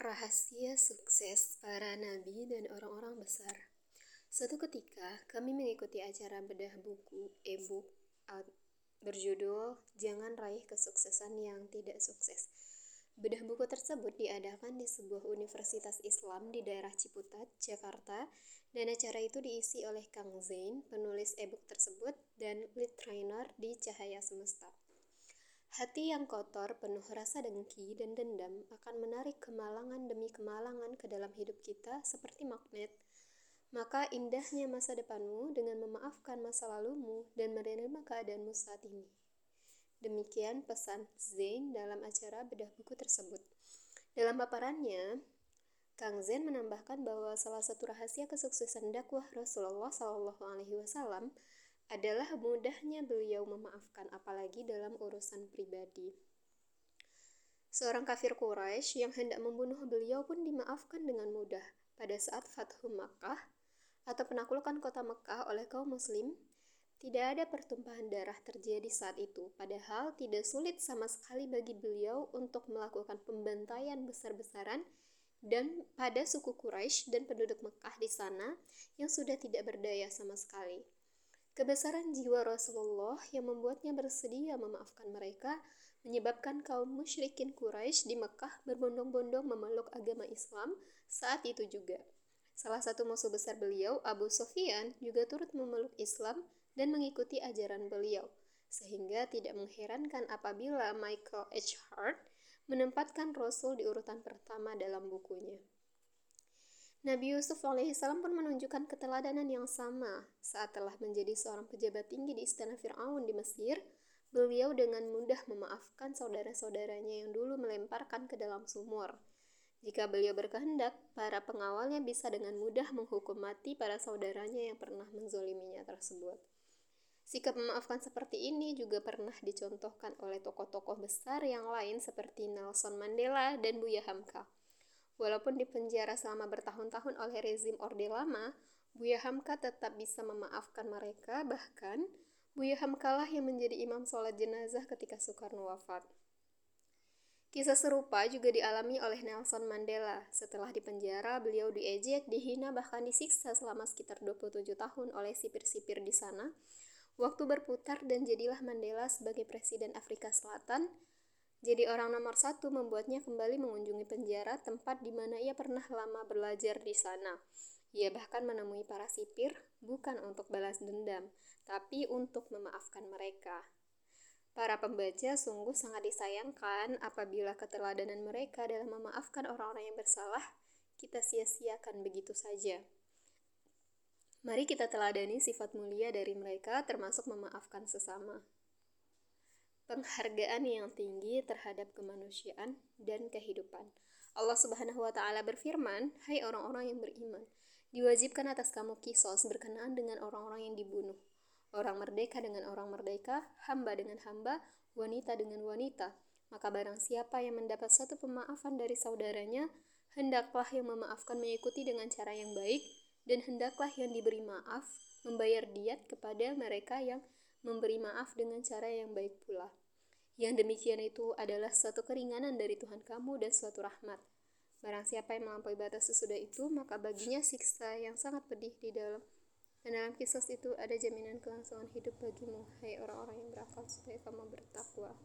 Rahasia sukses para nabi dan orang-orang besar. Suatu ketika, kami mengikuti acara bedah buku e-book berjudul Jangan Raih Kesuksesan Yang Tidak Sukses. Bedah buku tersebut diadakan di sebuah universitas Islam di daerah Ciputat, Jakarta, dan acara itu diisi oleh Kang Zain, penulis e-book tersebut, dan lead trainer di Cahaya Semesta. Hati yang kotor, penuh rasa dengki dan dendam, akan menarik kemalangan demi kemalangan ke dalam hidup kita seperti magnet. Maka indahnya masa depanmu dengan memaafkan masa lalumu dan menerima keadaanmu saat ini. Demikian pesan Zain dalam acara bedah buku tersebut. Dalam paparannya, Kang Zain menambahkan bahwa salah satu rahasia kesuksesan dakwah Rasulullah Wasallam adalah mudahnya beliau memaafkan apalagi dalam urusan pribadi. Seorang kafir Quraisy yang hendak membunuh beliau pun dimaafkan dengan mudah pada saat Fathu Makkah atau penaklukan kota Mekah oleh kaum muslim. Tidak ada pertumpahan darah terjadi saat itu, padahal tidak sulit sama sekali bagi beliau untuk melakukan pembantaian besar-besaran dan pada suku Quraisy dan penduduk Mekah di sana yang sudah tidak berdaya sama sekali. Kebesaran jiwa Rasulullah yang membuatnya bersedia memaafkan mereka menyebabkan kaum musyrikin Quraisy di Mekah berbondong-bondong memeluk agama Islam saat itu juga. Salah satu musuh besar beliau, Abu Sufyan, juga turut memeluk Islam dan mengikuti ajaran beliau, sehingga tidak mengherankan apabila Michael H. Hart menempatkan Rasul di urutan pertama dalam bukunya. Nabi Yusuf alaihissalam pun menunjukkan keteladanan yang sama saat telah menjadi seorang pejabat tinggi di istana Fir'aun di Mesir. Beliau dengan mudah memaafkan saudara-saudaranya yang dulu melemparkan ke dalam sumur. Jika beliau berkehendak, para pengawalnya bisa dengan mudah menghukum mati para saudaranya yang pernah menzoliminya tersebut. Sikap memaafkan seperti ini juga pernah dicontohkan oleh tokoh-tokoh besar yang lain seperti Nelson Mandela dan Buya Hamka. Walaupun dipenjara selama bertahun-tahun oleh rezim Orde Lama, Buya Hamka tetap bisa memaafkan mereka, bahkan Buya Hamka lah yang menjadi imam sholat jenazah ketika Soekarno wafat. Kisah serupa juga dialami oleh Nelson Mandela. Setelah dipenjara, beliau diejek, dihina, bahkan disiksa selama sekitar 27 tahun oleh sipir-sipir di sana. Waktu berputar dan jadilah Mandela sebagai Presiden Afrika Selatan jadi orang nomor satu membuatnya kembali mengunjungi penjara tempat di mana ia pernah lama belajar di sana. Ia bahkan menemui para sipir bukan untuk balas dendam, tapi untuk memaafkan mereka. Para pembaca sungguh sangat disayangkan apabila keteladanan mereka dalam memaafkan orang-orang yang bersalah kita sia-siakan begitu saja. Mari kita teladani sifat mulia dari mereka termasuk memaafkan sesama penghargaan yang tinggi terhadap kemanusiaan dan kehidupan. Allah Subhanahu wa taala berfirman, "Hai orang-orang yang beriman, diwajibkan atas kamu kisos berkenaan dengan orang-orang yang dibunuh. Orang merdeka dengan orang merdeka, hamba dengan hamba, wanita dengan wanita. Maka barang siapa yang mendapat satu pemaafan dari saudaranya, hendaklah yang memaafkan mengikuti dengan cara yang baik dan hendaklah yang diberi maaf membayar diat kepada mereka yang memberi maaf dengan cara yang baik pula. Yang demikian itu adalah suatu keringanan dari Tuhan kamu dan suatu rahmat. Barang siapa yang melampaui batas sesudah itu, maka baginya siksa yang sangat pedih di dalam. Dan dalam kisah itu ada jaminan kelangsungan hidup bagimu, hai orang-orang yang berakal, supaya kamu bertakwa.